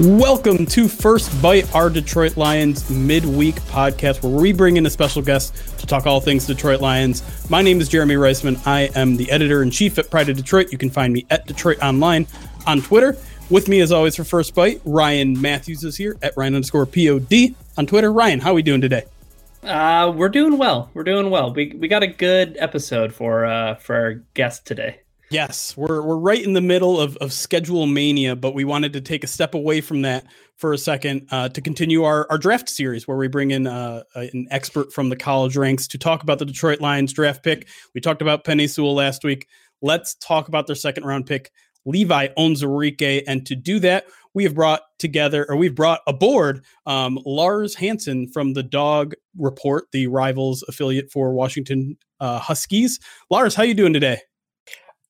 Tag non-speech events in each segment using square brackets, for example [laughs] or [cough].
Welcome to First Byte, our Detroit Lions midweek podcast, where we bring in a special guest to talk all things Detroit Lions. My name is Jeremy Reisman. I am the editor in chief at Pride of Detroit. You can find me at DetroitOnLion on Twitter. With me, as always, for First Byte, Ryan Matthews is here at Ryan underscore POD on Twitter. Ryan, how are we doing today? Uh, we're doing well. We're doing well. We we got a good episode for uh for our guest today. Yes, we're we're right in the middle of, of schedule mania, but we wanted to take a step away from that for a second uh, to continue our, our draft series where we bring in uh, an expert from the college ranks to talk about the Detroit Lions draft pick. We talked about Penei Sewell last week. Let's talk about their second round pick, Levi Onwuzurike. And to do that, we have brought together, or we've brought aboard um, Lars Hanson from the Dog Report, the Rivals affiliate for Washington uh, Huskies. Lars, how you doing today?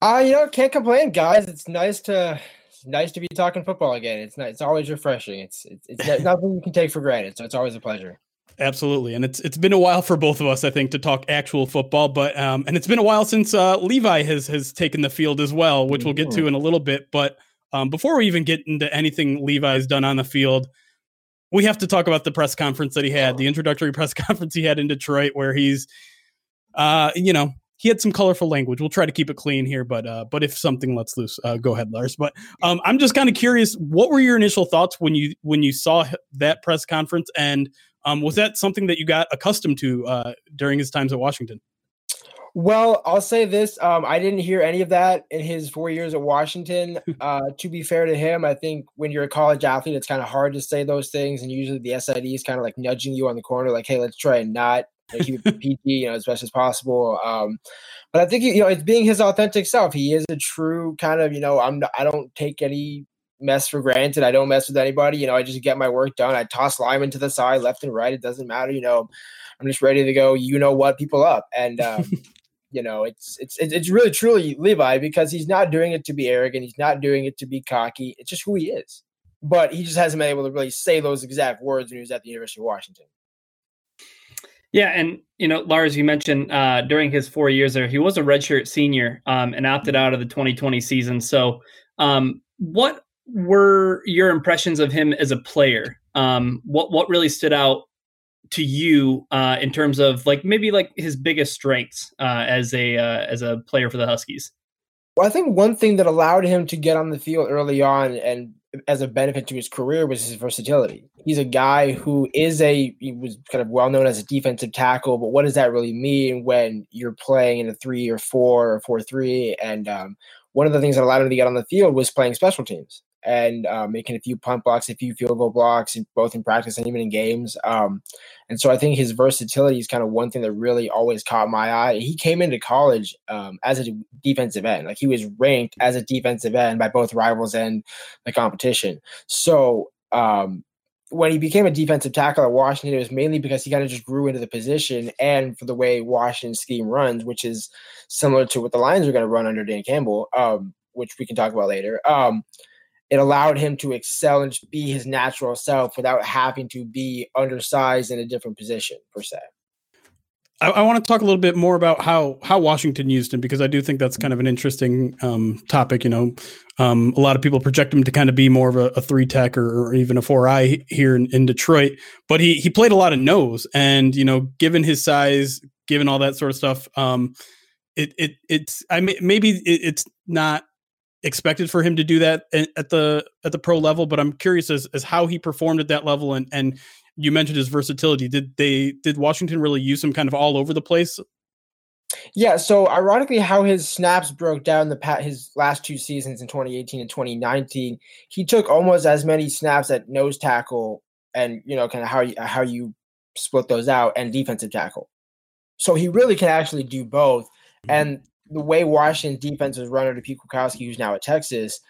Uh, you know, can't complain, guys. It's nice to it's nice to be talking football again. It's not, it's always refreshing. It's it's, it's [laughs] nothing you can take for granted. So it's always a pleasure. Absolutely, and it's it's been a while for both of us, I think, to talk actual football. But um, and it's been a while since uh, Levi has has taken the field as well, which we'll get to in a little bit. But um, before we even get into anything Levi's done on the field, we have to talk about the press conference that he had, the introductory [laughs] press conference he had in Detroit, where he's, uh, you know, he had some colorful language. We'll try to keep it clean here, but uh, but if something lets loose, uh, go ahead, Lars. But um, I'm just kind of curious, what were your initial thoughts when you when you saw that press conference, and um, was that something that you got accustomed to uh, during his times at Washington? Well, I'll say this: um, I didn't hear any of that in his four years at Washington. [laughs] Uh, to be fair to him, I think when you're a college athlete, it's kind of hard to say those things, and usually the SID is kind of like nudging you on the corner, like, "Hey, let's try and not keep it PG, you know, as best as possible. Um, but I think you know it's being his authentic self. He is a true kind of you know I'm I don't take any mess for granted. I don't mess with anybody. You know, I just get my work done. I toss linemen to the side, left and right. It doesn't matter. You know, I'm just ready to go. You know what? People up and. Um, [laughs] you know, it's it's it's really truly Levi because he's not doing it to be arrogant. He's not doing it to be cocky. It's just who he is. But he just hasn't been able to really say those exact words when he was at the University of Washington. Yeah, and you know, Lars, you mentioned uh, during his four years there, he was a redshirt senior um, and opted out of the 2020 season. So, um, what were your impressions of him as a player? Um, what what really stood out to you uh, in terms of like maybe like his biggest strengths uh, as a uh, as a player for the Huskies? Well, I think one thing that allowed him to get on the field early on and as a benefit to his career was his versatility. He's a guy who is a he was kind of well known as a defensive tackle, but what does that really mean when you're playing in a three or four or four three? And um, one of the things that allowed him to get on the field was playing special teams and making a few punt blocks, a few field goal blocks, both in practice and even in games. Um, and so I think his versatility is kind of one thing that really always caught my eye. He came into college um, as a defensive end, like he was ranked as a defensive end by both rivals and the competition. So um, when he became a defensive tackle at Washington, it was mainly because he kind of just grew into the position and for the way Washington's scheme runs, which is similar to what the Lions are going to run under Dan Campbell, um, which we can talk about later. It allowed him to excel and be his natural self without having to be undersized in a different position per se. I, I want to talk a little bit more about how how Washington used him because I do think that's kind of an interesting um, topic. You know, um, a lot of people project him to kind of be more of a, a three tech or, or, even a four I here in, in Detroit, but he he played a lot of nose, and you know, given his size, given all that sort of stuff, um, it it it's I may, maybe it, it's not expected for him to do that at the at the pro level, but I'm curious as as how he performed at that level and and you mentioned his versatility. Did they did Washington really use him kind of all over the place? Yeah, so ironically, how his snaps broke down the pat his last two seasons in 2018 and 2019, he took almost as many snaps at nose tackle and you know kind of how you how you split those out and defensive tackle. So he really can actually do both. And the way Washington's defense was run under Pete Kwiatkowski, who's now at Texas,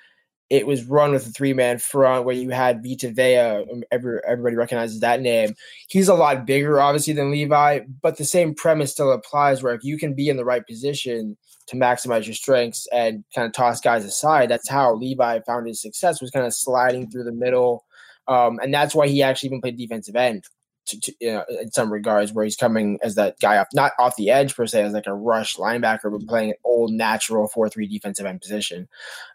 it was run with a three man front where you had Vita Vea. Um, every, everybody recognizes that name. He's a lot bigger, obviously, than Levi, but the same premise still applies where if you can be in the right position to maximize your strengths and kind of toss guys aside, that's how Levi found his success was kind of sliding through the middle. Um, and that's why he actually even played defensive end to, to, you know, in some regards, where he's coming as that guy off, not off the edge per se, as like a rush linebacker, but playing an old natural four three defensive end position.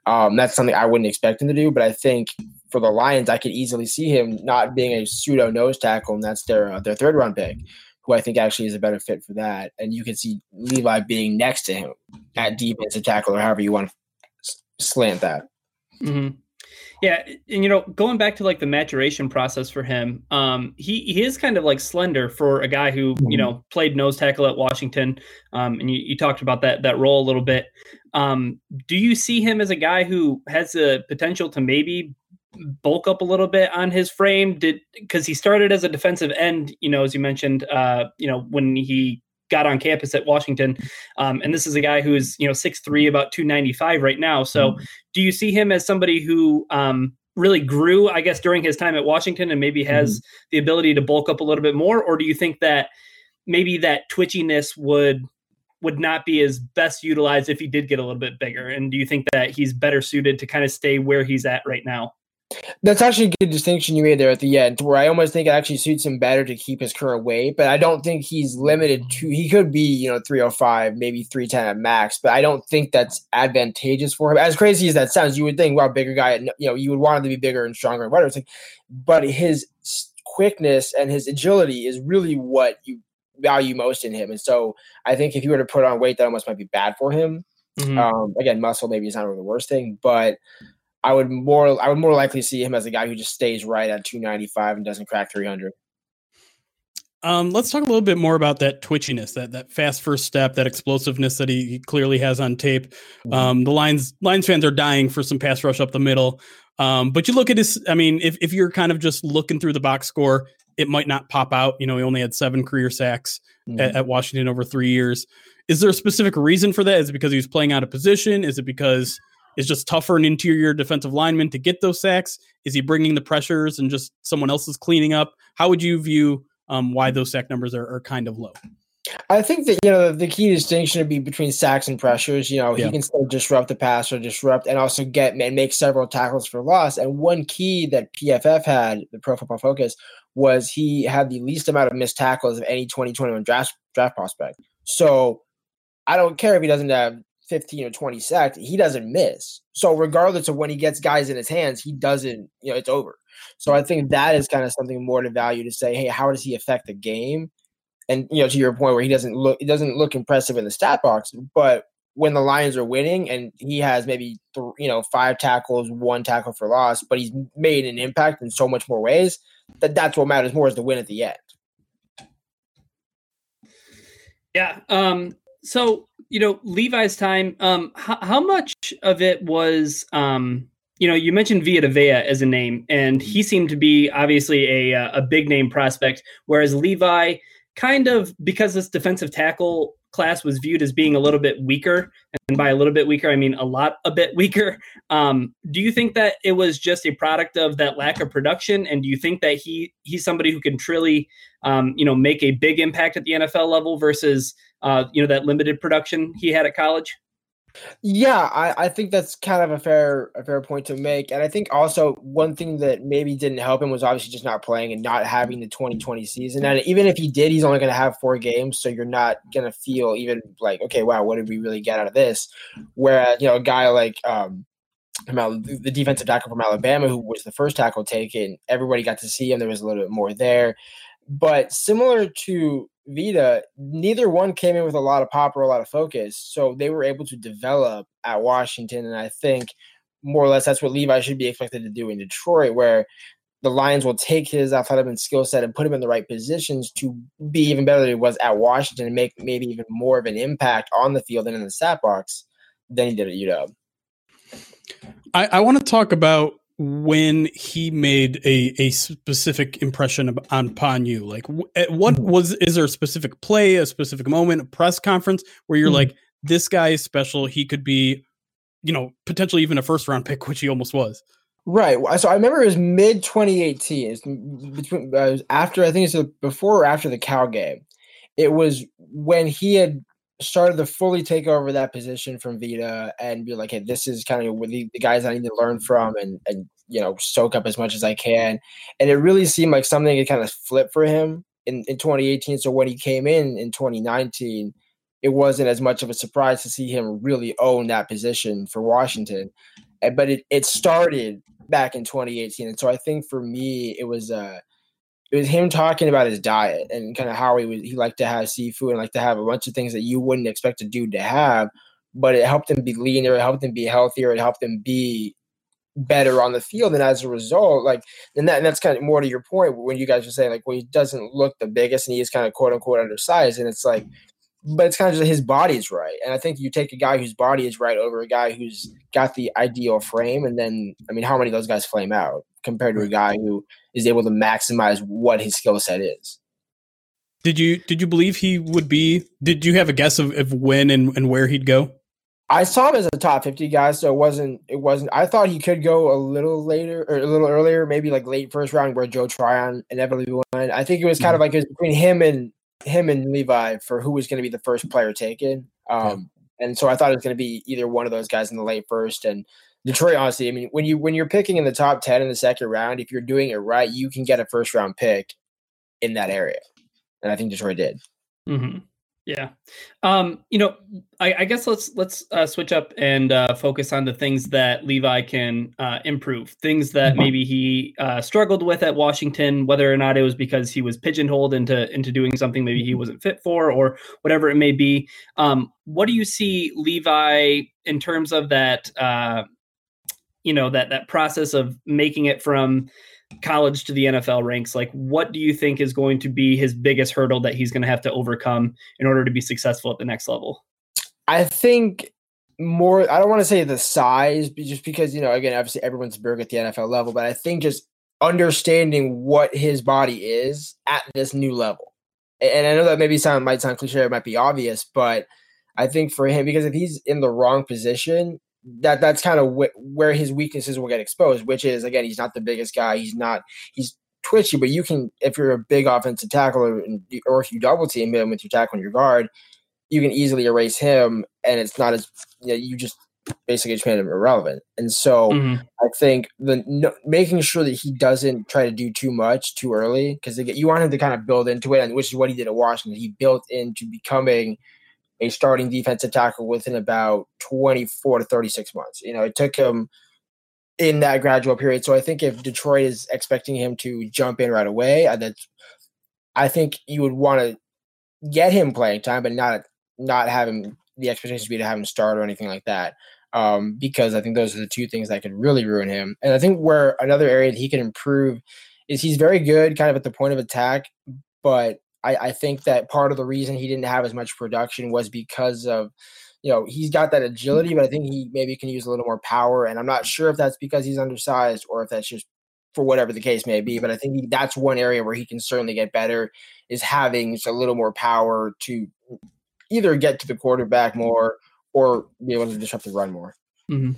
Um, that's something I wouldn't expect him to do, but I think for the Lions, I could easily see him not being a pseudo nose tackle, and that's their uh, their third round pick, who I think actually is a better fit for that. And you can see Levi being next to him at defensive tackle, or however you want to slant that. Mm-hmm. Yeah, and you know, going back to like the maturation process for him, um, he he is kind of like slender for a guy who you know played nose tackle at Washington, um, and you, you talked about that that role a little bit. Um, do you see him as a guy who has the potential to maybe bulk up a little bit on his frame? Did because he started as a defensive end, you know, as you mentioned, uh, you know, when he got on campus at Washington. Um, and this is a guy who is, you know, 6'3, about 295 right now. So mm-hmm. Do you see him as somebody who um, really grew, I guess, during his time at Washington and maybe has mm-hmm. the ability to bulk up a little bit more? Or do you think that maybe that twitchiness would would not be as best utilized if he did get a little bit bigger? And do you think that he's better suited to kind of stay where he's at right now? That's actually a good distinction you made there at the end, where I almost think it actually suits him better to keep his current weight, but I don't think he's limited to. He could be, you know, 305, maybe 310 at max, but I don't think that's advantageous for him. As crazy as that sounds, you would think, well, bigger guy, you know, you would want him to be bigger and stronger and whatever. It's like, but his quickness and his agility is really what you value most in him. And so I think if you were to put on weight, that almost might be bad for him. Mm-hmm. Um, again, muscle maybe is not really the worst thing, but I would more I would more likely see him as a guy who just stays right at 295 and doesn't crack 300. Um, let's talk a little bit more about that twitchiness, that that fast first step, that explosiveness that he, clearly has on tape. Mm-hmm. Um, the Lions Lions fans are dying for some pass rush up the middle. Um, but you look at his, I mean, if, if you're kind of just looking through the box score, it might not pop out. You know, he only had seven career sacks mm-hmm. at, at, Washington over three years. Is there a specific reason for that? Is it because he was playing out of position? Is it because is just tougher an interior defensive lineman to get those sacks? Is he bringing the pressures and just someone else is cleaning up? How would you view um, why those sack numbers are, are kind of low? I think that you know the key distinction would be between sacks and pressures. You know, yeah. he can still disrupt the pass or disrupt and also get and make several tackles for loss. And one key that PFF had, the Pro Football Focus, was he had the least amount of missed tackles of any 2021 draft draft prospect. So I don't care if he doesn't have 15 or 20 sacks, he doesn't miss. So regardless of when he gets guys in his hands, he doesn't, you know, it's over. So I think that is kind of something more to value to say, hey, how does he affect the game? And you know, to your point where he doesn't look it doesn't look impressive in the stat box, but when the Lions are winning and he has maybe th- you know five tackles, one tackle for loss, but he's made an impact in so much more ways that that's what matters more is the win at the end. Yeah. Um. So you know, Levi's time, um, how, how much of it was, um, you know, you mentioned Vita Vea as a name, and he seemed to be obviously a a big name prospect, whereas Levi kind of because this defensive tackle class was viewed as being a little bit weaker, and by a little bit weaker, I mean a lot a bit weaker. Um, do you think that it was just a product of that lack of production, and do you think that he he's somebody who can truly, um, you know, make a big impact at the NFL level versus uh, you know, that limited production he had at college? Yeah, I, I think that's kind of a fair a fair point to make. And I think also one thing that maybe didn't help him was obviously just not playing and not having the 2020 season. And even if he did, he's only going to have four games, so you're not going to feel even like, okay, wow, what did we really get out of this? Whereas, you know, a guy like um the defensive tackle from Alabama, who was the first tackle taken, everybody got to see him. There was a little bit more there. But similar to Vita, neither one came in with a lot of pop or a lot of focus. So they were able to develop at Washington. And I think more or less that's what Levi should be expected to do in Detroit, where the Lions will take his athletic and skill set and put him in the right positions to be even better than he was at Washington and make maybe even more of an impact on the field and in the stat box than he did at UW. I, I want to talk about when he made a, a specific impression on upon you. Like, what mm-hmm. was is there a specific play, a specific moment, a press conference where you're mm-hmm. like, this guy is special. He could be, you know, potentially even a first round pick, which he almost was. Right. So I remember it was mid 2018. It's between uh, after I think it's before or after the Cal game. It was when he had started to fully take over that position from Vita and be like, "Hey, this is kind of the, the guys I need to learn from and and you know soak up as much as I can." And it really seemed like something had kind of flipped for him in in 2018. So when he came in in 2019, it wasn't as much of a surprise to see him really own that position for Washington. But it it started back in 2018. And so I think for me, it was uh it was him talking about his diet and kind of how he was he liked to have seafood and like to have a bunch of things that you wouldn't expect a dude to have, but it helped him be leaner, it helped him be healthier, it helped him be better on the field. And as a result, like and that and that's kind of more to your point when you guys were saying like well he doesn't look the biggest and he is kind of quote unquote undersized. And it's like but it's kind of just his body's right. And I think you take a guy whose body is right over a guy who's got the ideal frame, and then I mean, how many of those guys flame out compared to a guy who is able to maximize what his skill set is? Did you did you believe he would be? Did you have a guess of, of when and, and where he'd go? I saw him as a top fifty guy, so it wasn't it wasn't. I thought he could go a little later or a little earlier, maybe like late first round, where Joe Tryon inevitably went. I think it was kind mm-hmm. of like it was between him and him and Levi for who was going to be the first player taken. Um, yeah. And so I thought it was going to be either one of those guys in the late first. And Detroit, honestly, I mean, when you when you're picking in the top ten in the second round, if you're doing it right, you can get a first round pick in that area. And I think Detroit did. Mm-hmm. Yeah. Um, you know, I, I, guess let's let's uh, switch up and uh, focus on the things that Levi can uh, improve. Things that mm-hmm. maybe he uh, struggled with at Washington, whether or not it was because he was pigeonholed into into doing something maybe he wasn't fit for, or whatever it may be. Um, what do you see Levi in terms of that? You know that that process of making it from college to the NFL ranks, like what do you think is going to be his biggest hurdle that he's going to have to overcome in order to be successful at the next level? I think more I don't want to say the size just because you know again obviously everyone's big at the NFL level but I think just understanding what his body is at this new level. And I know that maybe sound might sound cliche, it might be obvious, but I think for him because if he's in the wrong position, that that's kind of wh- where his weaknesses will get exposed. Which is again, he's not the biggest guy. He's not. He's twitchy, but you can if you're a big offensive tackler or if you double team him with your tackle and your guard, you can easily erase him, and it's not as you, know, you just basically just made him irrelevant. And so mm-hmm. I think the no, making sure that he doesn't try to do too much too early because you want him to kind of build into it, and which is what he did at Washington. He built into becoming a starting defensive tackle within about 24 to 36 months. You know, it took him in that gradual period. So I think if Detroit is expecting him to jump in right away, uh, that I think you would want to get him playing time, but not not have him the expectations be to have him start or anything like that. Um, because I think those are the two things that could really ruin him. And I think where another area that he can improve is he's very good kind of at the point of attack, but I, I think that part of the reason he didn't have as much production was because of you know he's got that agility, but I think he maybe can use a little more power. And I'm not sure if that's because he's undersized or if that's just for whatever the case may be. But I think he, that's one area where he can certainly get better is having a little more power to either get to the quarterback more or be able to disrupt the run more. Mm-hmm.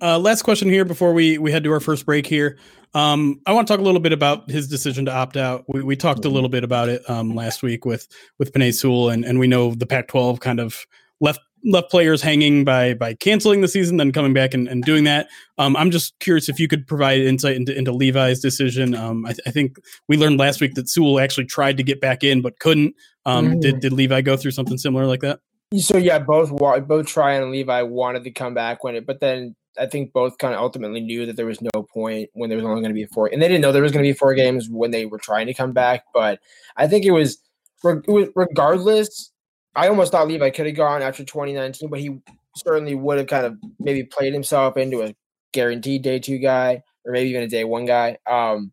Uh, last question here before we we head to our first break here. Um, I want to talk a little bit about his decision to opt out. We, we talked a little bit about it um, last week with with Penei Sewell, and, and we know the Pac-12 kind of left left players hanging by by canceling the season, then coming back and, and doing that. Um, I'm just curious if you could provide insight into, into Levi's decision. Um, I, th- I, think we learned last week that Sewell actually tried to get back in but couldn't. Um, mm. Did did Levi go through something similar like that? So yeah, both both Tryon and Levi wanted to come back when it, but then I think both kind of ultimately knew that there was no point when there was only going to be four, and they didn't know there was going to be four games when they were trying to come back. But I think it was, regardless. I almost thought Levi could have gone after 2019, but he certainly would have kind of maybe played himself into a guaranteed day two guy. or maybe even a day one guy. Um,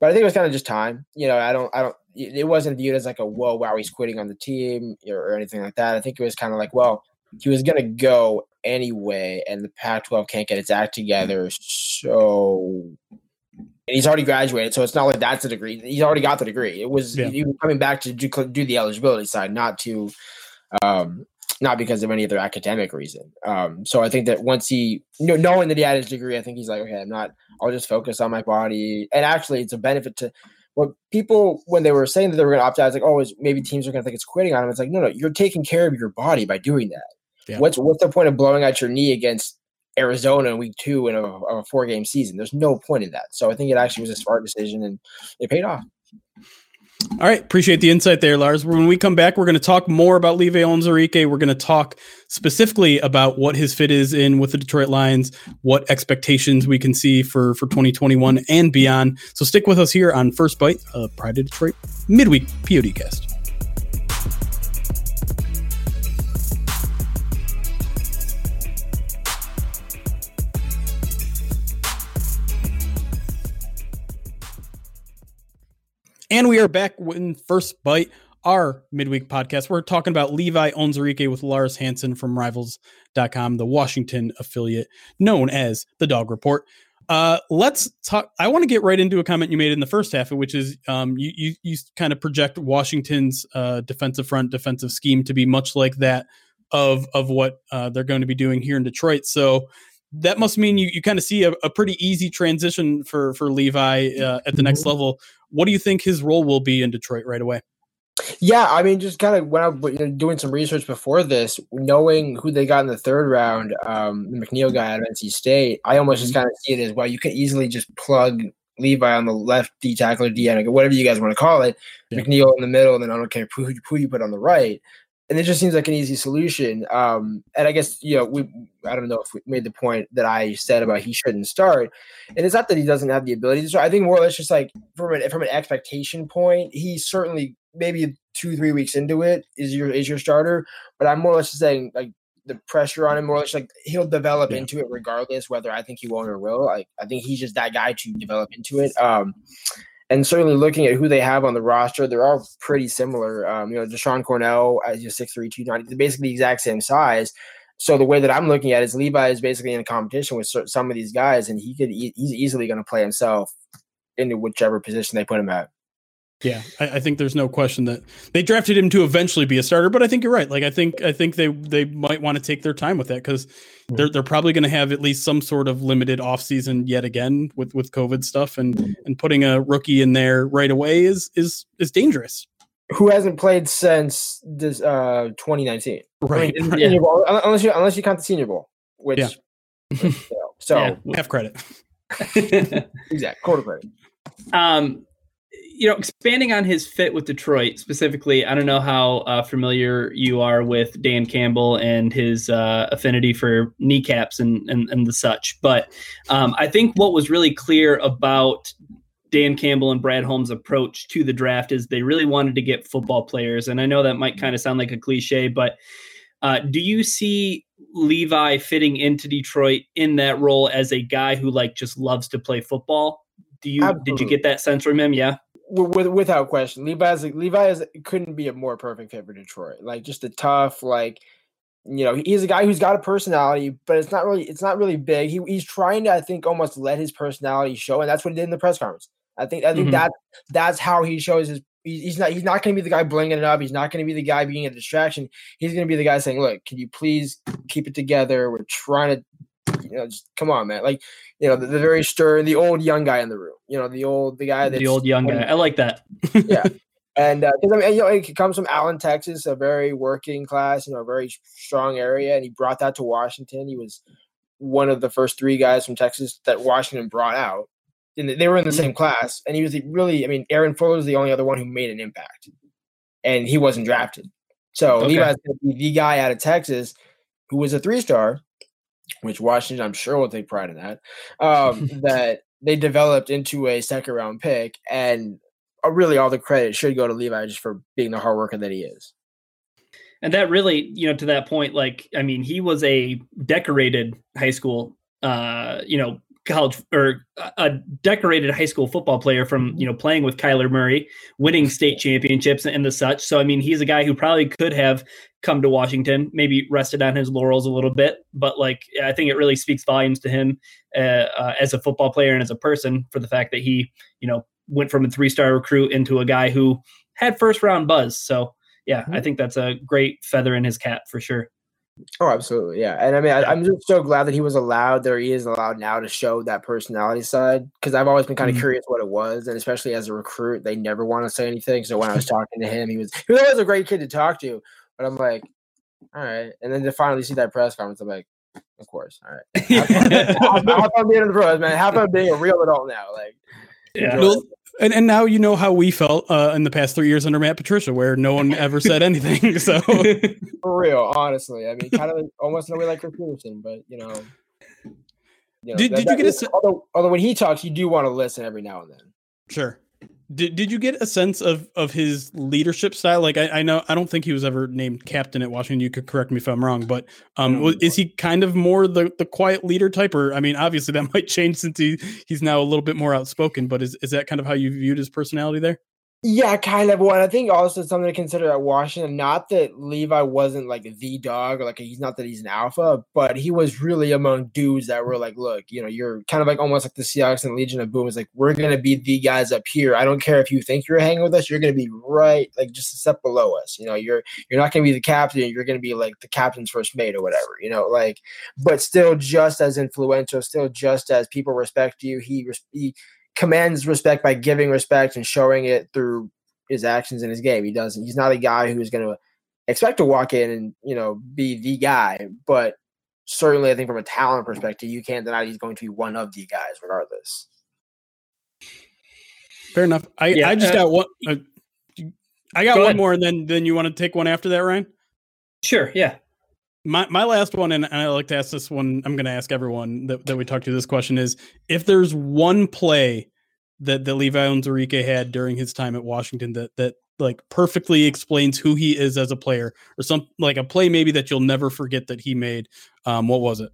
but I think it was kind of just time. You know, I don't, I don't. It wasn't viewed as like a whoa, wow, he's quitting on the team or, or anything like that. I think it was kind of like, well, he was gonna go anyway, and the Pac-12 can't get its act together, so and he's already graduated, so it's not like that's a degree. He's already got the degree. It was yeah. he was coming back to do, do the eligibility side, not to, um, not because of any other academic reason. Um, so I think that once he, you know, knowing that he had his degree, I think he's like, okay, I'm not. I'll just focus on my body. And actually, it's a benefit to what people when they were saying that they were going to opt out. It's like, oh, maybe teams are going to think it's quitting on him. It's like, no, no, you're taking care of your body by doing that. Yeah. What's what's the point of blowing out your knee against Arizona in week two in a, a four game season. There's no point in that. So I think it actually was a smart decision and it paid off. All right. Appreciate the insight there, Lars. When we come back, we're going to talk more about Levi Onwuzurike. We're going to talk specifically about what his fit is in with the Detroit Lions, what expectations we can see for, for 2021 and beyond. So stick with us here on First Byte, a Pride of Detroit midweek POD PODcast. And we are back in First Byte, our midweek podcast. We're talking about Levi Onwuzurike with Lars Hanson from Rivals.com, the Washington affiliate known as the Dog Report. Uh, let's talk. I want to get right into a comment you made in the first half, which is um, you, you, you kind of project Washington's uh, defensive front, defensive scheme to be much like that of of what uh, they're going to be doing here in Detroit. So that must mean you, you kind of see a, a pretty easy transition for for Levi uh, at the next mm-hmm. level. What do you think his role will be in Detroit right away? Yeah, I mean, just kind of when I was doing some research before this, knowing who they got in the third round, um, the McNeill guy out of NC State, I almost mm-hmm. just kind of see it as well. You can easily just plug Levi on the left, D tackle D whatever you guys want to call it, yeah. McNeill in the middle, and then I don't care who, who you put on the right and it just seems like an easy solution. Um, and I guess you know we I don't know if we made the point that I said about he shouldn't start, and it's not that he doesn't have the ability to start. I think more or less just like from an from an expectation point, he certainly maybe two three weeks into it is your is your starter. But I'm more or less just saying like the pressure on him more or less like he'll develop yeah. into it regardless whether I think he won't or will. Like I think he's just that guy to develop into it. Um, and certainly looking at who they have on the roster, they're all pretty similar. Um, you know, Jashon Cornell as your six three two ninety, basically the exact same size. So the way that I'm looking at it is Levi is basically in a competition with some of these guys, and he could he's easily going to play himself into whichever position they put him at. Yeah, I, I, think there's no question that they drafted him to eventually be a starter. But I think you're right. Like I think I think they they might want to take their time with that because mm-hmm. they're they're probably going to have at least some sort of limited offseason yet again with with COVID stuff and and putting a rookie in there right away is is is dangerous. Who hasn't played since this uh 2019? Right. I mean, yeah. Bowl, unless you unless you count the Senior Bowl, which yeah. [laughs] you know, so [laughs] yeah. have credit. [laughs] exact quarter credit. Um you know, expanding on his fit with Detroit specifically, I don't know how uh, familiar you are with Dan Campbell and his uh, affinity for kneecaps and, and, and the such, but um, I think what was really clear about Dan Campbell and Brad Holmes' approach to the draft is they really wanted to get football players. And I know that might kind of sound like a cliche, but uh, do you see Levi fitting into Detroit in that role as a guy who like just loves to play football? Do you Absolutely. did you get that sense from him? Yeah with, without question, Levi's Levi is, couldn't be a more perfect fit for Detroit. Like just a tough, like you know, he's a guy who's got a personality, but it's not really it's not really big. He, he's trying to, I think, almost let his personality show, and that's what he did in the press conference. I think I think mm-hmm. that that's how he shows his. He's not. He's not going to be the guy blinging it up. He's not going to be the guy being a distraction. He's going to be the guy saying, "Look, can you please keep it together? We're trying to you know, just come on, man. Like, you know, the, the, very stern, the old young guy in the room. You know, the old the guy that's the old young guy. I like that. [laughs] yeah. [laughs] And because uh, I mean, you know, it comes from Allen, Texas, a very working class, you know, a very strong area, and he brought that to Washington. He was one of the first three guys from Texas that Washington brought out. And they were in the same mm-hmm. class, and he was really, I mean, Aaron Fuller was the only other one who made an impact, and he wasn't drafted. So okay. Levi's the guy out of Texas who was a three star which Washington, I'm sure, will take pride in that, um, [laughs] that they developed into a second round pick. And uh, really, all the credit should go to Levi just for being the hard worker that he is. And that really, you know, to that point, like, I mean, he was a decorated high school, uh, you know, college or a decorated high school football player from you know playing with Kyler Murray, winning state championships and the such. So I mean, he's a guy who probably could have come to Washington, maybe rested on his laurels a little bit, but like I think it really speaks volumes to him uh, uh, as a football player and as a person for the fact that he you know went from a three star recruit into a guy who had first round buzz. So yeah, mm-hmm. I think that's a great feather in his cap for sure. Oh, absolutely, yeah. And I mean, I, am just so glad that he was allowed. There, he is allowed now to show that personality side because I've always been kind of mm-hmm. curious what it was, and especially as a recruit, they never want to say anything. So when I was talking to him, he was he was always a great kid to talk to. But I'm like, all right. And then to finally see that press conference, I'm like, of course, all right. How [laughs] about being in the pros, man? How about being a real adult now? Like, yeah. And and now you know how we felt uh, in the past three years under Matt Patricia, where no one ever said anything. [laughs] So [laughs] for real, honestly, I mean, kind of almost in a way like Chris Petersen, but you know, you know did, that, did you get is, a, although although when he talks, you do want to listen every now and then. Sure. Did, did you get a sense of of his leadership style? Like I, I know I don't think he was ever named captain at Washington. You could correct me if I'm wrong, but um, is he kind of more the, the quiet leader type? Or I mean, obviously that [laughs] might change since he he's now a little bit more outspoken. But is is that kind of how you viewed his personality there? Yeah, kind of. One, I think also something to consider at Washington. Not that Levi wasn't like the dog, or like he's not that he's an alpha, but he was really among dudes that were like, look, you know, you're kind of like almost like the Seahawks and Legion of Boom. Is like we're gonna be the guys up here. I don't care if you think you're hanging with us, you're gonna be right like just a step below us. You know, you're you're not gonna be the captain. You're gonna be like the captain's first mate or whatever. You know, like, but still just as influential, still just as people respect you. He he commands respect by giving respect and showing it through his actions in his game. He doesn't. He's not a guy who's going to expect to walk in and you know be the guy, but certainly I think from a talent perspective, you can't deny he's going to be one of the guys regardless. Fair enough. I yeah, I just uh, got one. Uh, I got go one ahead. more, and then then you want to take one after that, Ryan? Sure. Yeah. My my last one, and I like to ask this one. I'm going to ask everyone that, that we talk to. This question is: if there's one play that that Levi Onwuzurike had during his time at Washington that that like perfectly explains who he is as a player, or some like a play maybe that you'll never forget that he made. Um, what was it?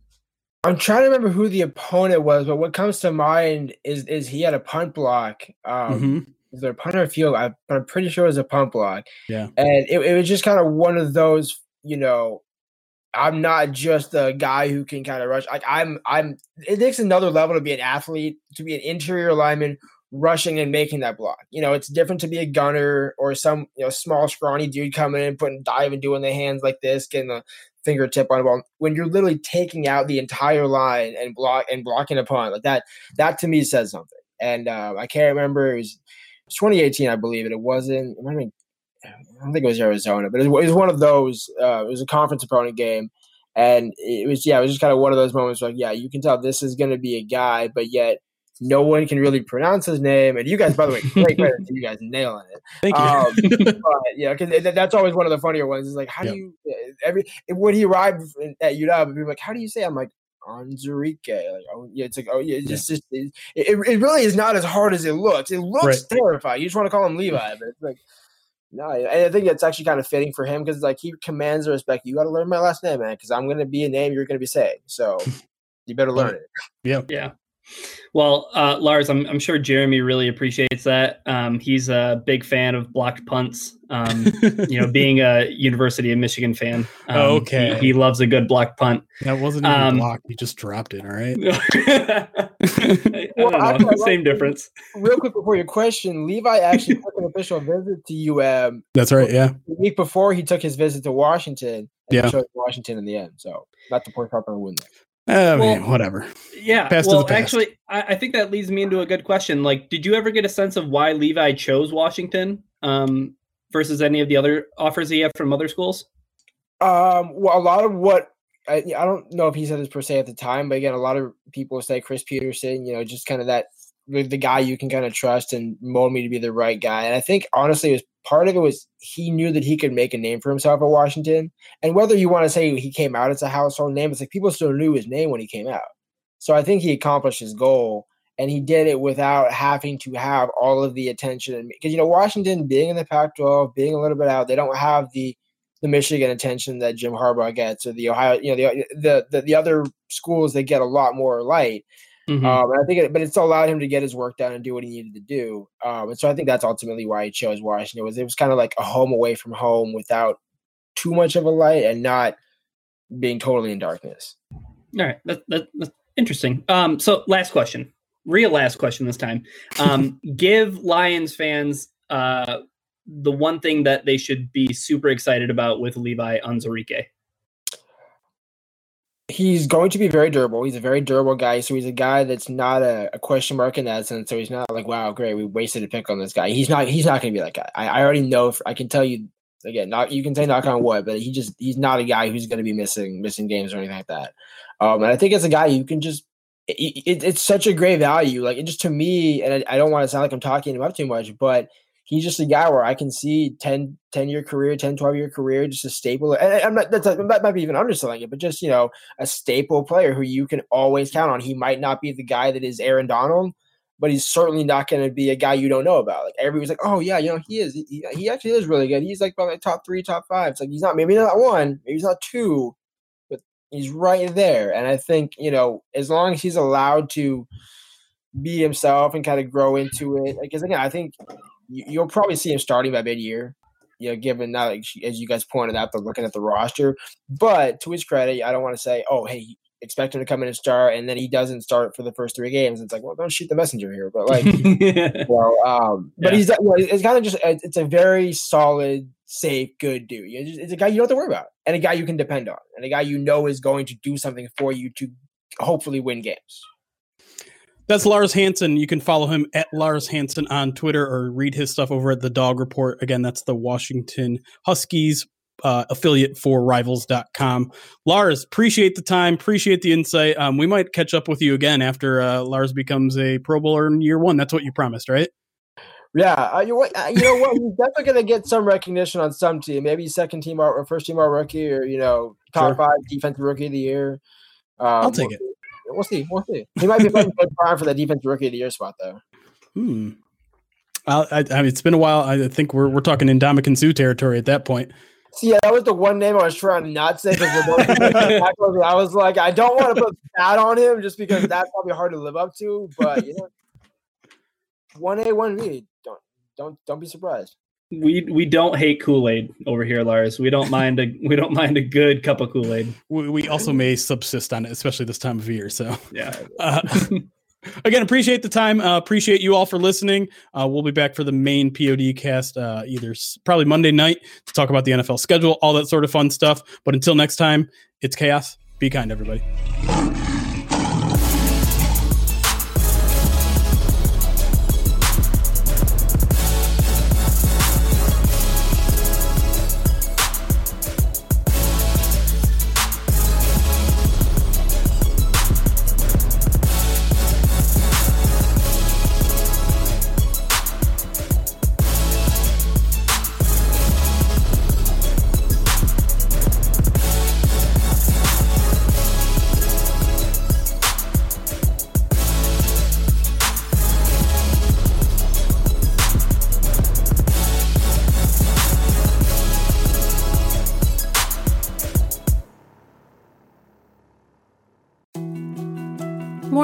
I'm trying to remember who the opponent was, but what comes to mind is is he had a punt block. Um, mm-hmm. Is there a punt or field? I, but I'm pretty sure it was a punt block. Yeah, and it, it was just kind of one of those, you know, I'm not just a guy who can kind of rush. Like I'm, I'm. It takes another level to be an athlete, to be an interior lineman rushing and making that block. You know, it's different to be a gunner or some you know small scrawny dude coming in, putting dive and doing the hands like this, getting the fingertip on the ball. When you're literally taking out the entire line and block and blocking a punt like that, that to me says something. And uh, I can't remember. It was, it was 2018, I believe it. It wasn't. It might have been I don't think it was Arizona, but it was, it was one of those. Uh, it was a conference opponent game, and it was yeah, it was just kind of one of those moments like yeah, you can tell this is going to be a guy, but yet no one can really pronounce his name. And you guys, by the way, great [laughs] credit to you guys nailing it. Thank you. Um, [laughs] but, yeah, because that's always one of the funnier ones. Is like, how do you every when he arrived at UW, people like, how do you say? I'm like. Onwuzurike, like oh yeah, it's like oh yeah, it's just, just it, it, really is not as hard as it looks. It looks right. terrifying. You just want to call him Levi, but it's like no, I think it's actually kind of fitting for him because like he commands the respect. You got to learn my last name, man, because I'm going to be a name you're going to be saying. So [laughs] you better learn it. Yeah, yeah. Well, uh, Lars, I'm, I'm sure Jeremy really appreciates that. Um, he's a big fan of blocked punts. Um, you know, [laughs] being a University of Michigan fan, um, okay, he, he, loves a good blocked punt. That wasn't even um, blocked; he just dropped it. All right. [laughs] well, [laughs] Same difference. Real quick before your question, Levi actually took an official visit to UM. That's right. Yeah. The week before, he took his visit to Washington. yeah. Chose Washington in the end. So not to point up on a win there. I mean, well, whatever. Yeah. Past well, actually, I, I, think that leads me into a good question. Like, did you ever get a sense of why Levi chose Washington um, versus any of the other offers he had from other schools? Um, well, a lot of what I, I don't know if he said this per se at the time, but again, a lot of people say Chris Petersen, you know, just kind of that the guy you can kind of trust and mold me to be the right guy. And I think honestly, it was part of it was he knew that he could make a name for himself at Washington. And whether you want to say he came out as a household name, it's like people still knew his name when he came out. So I think he accomplished his goal and he did it without having to have all of the attention. Because, you know, Washington being in the Pac 12, being a little bit out, they don't have the the Michigan attention that Jim Harbaugh gets or the Ohio, you know, the the the, the other schools they get a lot more light. Mm-hmm. Um, I think, it, but it's allowed him to get his work done and do what he needed to do. Um, and so I think that's ultimately why he chose Washington. It was it was kind of like a home away from home without too much of a light and not being totally in darkness. All right, that, that, that's interesting. Um, so last question, real last question this time. Um, [laughs] give Lions fans uh, the one thing that they should be super excited about with Levi Onwuzurike he's going to be very durable. He's a very durable guy. So he's a guy that's not a, a, question mark in that sense. So he's not like, wow, great, we wasted a pick on this guy. He's not. He's not going to be like that guy. I, I already know. If, I can tell you again. Not you can say knock on wood, but he just he's not a guy who's going to be missing missing games or anything like that. Um, and I think it's a guy you can just. It, it, it's such a great value. Like it just to me, and I, I don't want to sound like I'm talking him up too much, but he's just a guy where I can see 10, 10 year career, 10, 12 year career, just a staple. And I'm not, that's, that might be even underselling it, but just, you know, a staple player who you can always count on. He might not be the guy that is Aaron Donald, but he's certainly not going to be a guy you don't know about. Like everybody's like, oh yeah, you know, he is, he, he actually is really good. He's like probably top three, top five. It's like, he's not, maybe not one, maybe he's not two, but he's right there. And I think, you know, as long as he's allowed to be himself and kind of grow into it, because again, I think you'll probably see him starting by mid-year. You know, given that, like, as you guys pointed out, they're looking at the roster. But to his credit, I don't want to say, "Oh, hey, expect him to come in and start," and then he doesn't start for the first three games. It's like, well, don't shoot the messenger here. But like, [laughs] well, um, but yeah. he's know, it's kind of just it's a very solid, safe, good dude. It's a guy you don't have to worry about, and a guy you can depend on, and a guy you know is going to do something for you to hopefully win games. That's Lars Hanson. You can follow him at Lars Hanson on Twitter or read his stuff over at the Dog Report. Again, that's the Washington Huskies uh, affiliate for rivals.com. Lars, appreciate the time, appreciate the insight. Um, we might catch up with you again after uh, Lars becomes a Pro Bowler in year one. That's what you promised, right? Yeah, uh, you, uh, you know what? He's definitely going to get some recognition on some team. Maybe second team or first team all rookie, or you know, top sure. five defensive rookie of the year. Um, I'll take it. We'll see. We'll see. He might be playing good prime for the defense rookie of the year spot though. Hmm. I, I, I mean, it's been a while. I think we're we're talking Ndamukong Suh territory at that point. See, yeah, that was the one name I was trying not to not say because I was like, I don't want to put that on him just because that's probably hard to live up to. But you know, one A, one B. Don't don't don't be surprised we we don't hate Kool Aid over here, Lars. We don't mind a we don't mind a good cup of Kool Aid. We, we, also may subsist on it, especially this time of year. So yeah. [laughs] Uh, again, appreciate the time. Uh, appreciate you all for listening. Uh, we'll be back for the main POD cast uh, either probably Monday night to talk about the NFL schedule, all that sort of fun stuff. But until next time, it's chaos. Be kind, everybody.